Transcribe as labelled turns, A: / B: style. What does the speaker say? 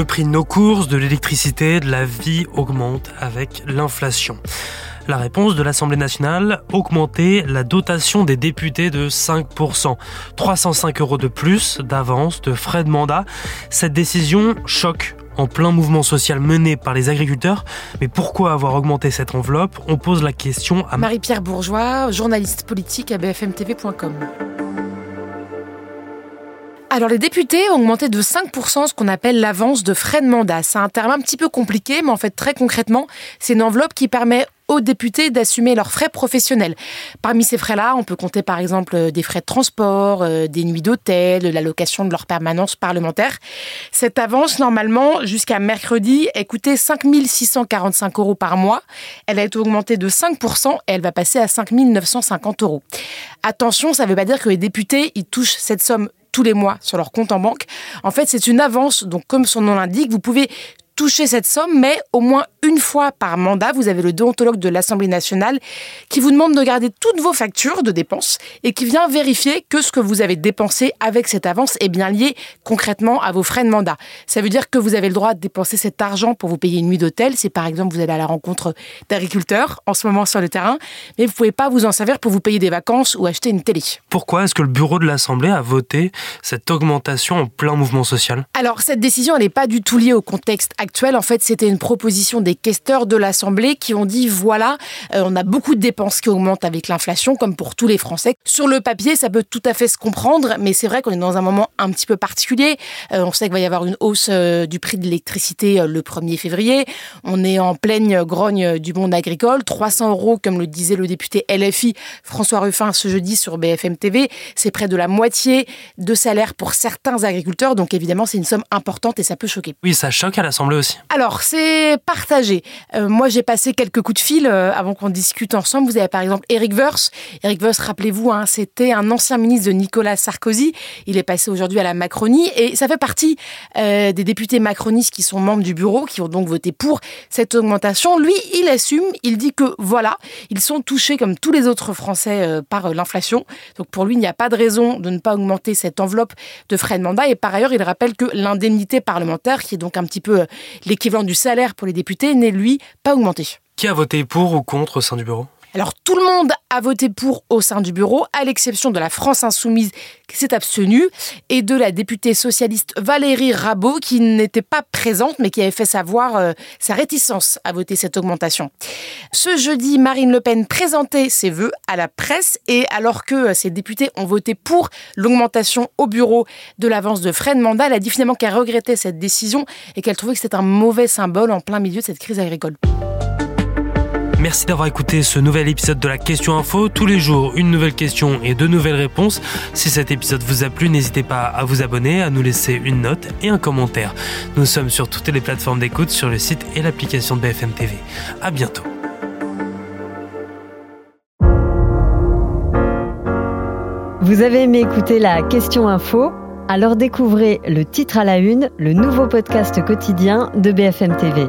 A: Le prix de nos courses, de l'électricité, de la vie augmente avec l'inflation. La réponse de l'Assemblée nationale, augmenter la dotation des députés de 5%. 305 euros de plus d'avance de frais de mandat. Cette décision choque en plein mouvement social mené par les agriculteurs. Mais pourquoi avoir augmenté cette enveloppe? On pose la question à
B: Marie-Pierre Bourgeois, journaliste politique à bfmtv.com. Alors les députés ont augmenté de 5% ce qu'on appelle l'avance de frais de mandat. C'est un terme un petit peu compliqué, mais en fait très concrètement, c'est une enveloppe qui permet aux députés d'assumer leurs frais professionnels. Parmi ces frais-là, on peut compter par exemple des frais de transport, euh, des nuits d'hôtel, l'allocation de leur permanence parlementaire. Cette avance, normalement, jusqu'à mercredi, est coûtée 5 645 euros par mois. Elle a été augmentée de 5% et elle va passer à 5 950 euros. Attention, ça ne veut pas dire que les députés, ils touchent cette somme tous les mois sur leur compte en banque. En fait, c'est une avance. Donc, comme son nom l'indique, vous pouvez toucher cette somme, mais au moins une fois par mandat, vous avez le déontologue de l'Assemblée nationale qui vous demande de garder toutes vos factures de dépenses et qui vient vérifier que ce que vous avez dépensé avec cette avance est bien lié concrètement à vos frais de mandat. Ça veut dire que vous avez le droit de dépenser cet argent pour vous payer une nuit d'hôtel, si par exemple vous allez à la rencontre d'agriculteurs en ce moment sur le terrain, mais vous ne pouvez pas vous en servir pour vous payer des vacances ou acheter une télé.
A: Pourquoi est-ce que le bureau de l'Assemblée a voté cette augmentation en plein mouvement social?
B: Alors cette décision, elle n'est pas du tout liée au contexte actuel en fait, c'était une proposition des questeurs de l'Assemblée qui ont dit voilà, euh, on a beaucoup de dépenses qui augmentent avec l'inflation, comme pour tous les Français. Sur le papier, ça peut tout à fait se comprendre, mais c'est vrai qu'on est dans un moment un petit peu particulier. Euh, on sait qu'il va y avoir une hausse euh, du prix de l'électricité le 1er février. On est en pleine grogne du monde agricole. 300 euros, comme le disait le député LFI François Ruffin ce jeudi sur BFM TV, c'est près de la moitié de salaire pour certains agriculteurs. Donc évidemment, c'est une somme importante et ça peut choquer.
A: Oui, ça choque à l'Assemblée
B: Alors, c'est partagé. Euh, moi, j'ai passé quelques coups de fil euh, avant qu'on discute ensemble. Vous avez par exemple Eric Woerth. Eric Woerth, rappelez-vous, hein, c'était un ancien ministre de Nicolas Sarkozy. Il est passé aujourd'hui à la Macronie et ça fait partie euh, des députés macronistes qui sont membres du bureau, qui ont donc voté pour cette augmentation. Lui, il assume, il dit que voilà, ils sont touchés comme tous les autres Français par l'inflation. Donc pour lui, il n'y a pas de raison de ne pas augmenter cette enveloppe de frais de mandat. Et par ailleurs, il rappelle que l'indemnité parlementaire, qui est donc un petit peu l'équivalent du salaire pour les députés n'est, lui, pas augmenté.
A: Qui a voté pour ou contre au sein du bureau
B: alors tout le monde a voté pour au sein du bureau, à l'exception de la France insoumise qui s'est abstenue et de la députée socialiste Valérie Rabault qui n'était pas présente mais qui avait fait savoir euh, sa réticence à voter cette augmentation. Ce jeudi, Marine Le Pen présentait ses vœux à la presse et alors que euh, ses députés ont voté pour l'augmentation au bureau de l'avance de frais de mandat, elle a dit finalement qu'elle regrettait cette décision et qu'elle trouvait que c'était un mauvais symbole en plein milieu de cette crise agricole.
A: Merci d'avoir écouté ce nouvel épisode de la Question Info. Tous les jours, une nouvelle question et deux nouvelles réponses. Si cet épisode vous a plu, n'hésitez pas à vous abonner, à nous laisser une note et un commentaire. Nous sommes sur toutes les plateformes d'écoute, sur le site et l'application de BFM TV. À bientôt.
C: Vous avez aimé écouter la Question Info? Alors découvrez le titre à la une, le nouveau podcast quotidien de BFM TV.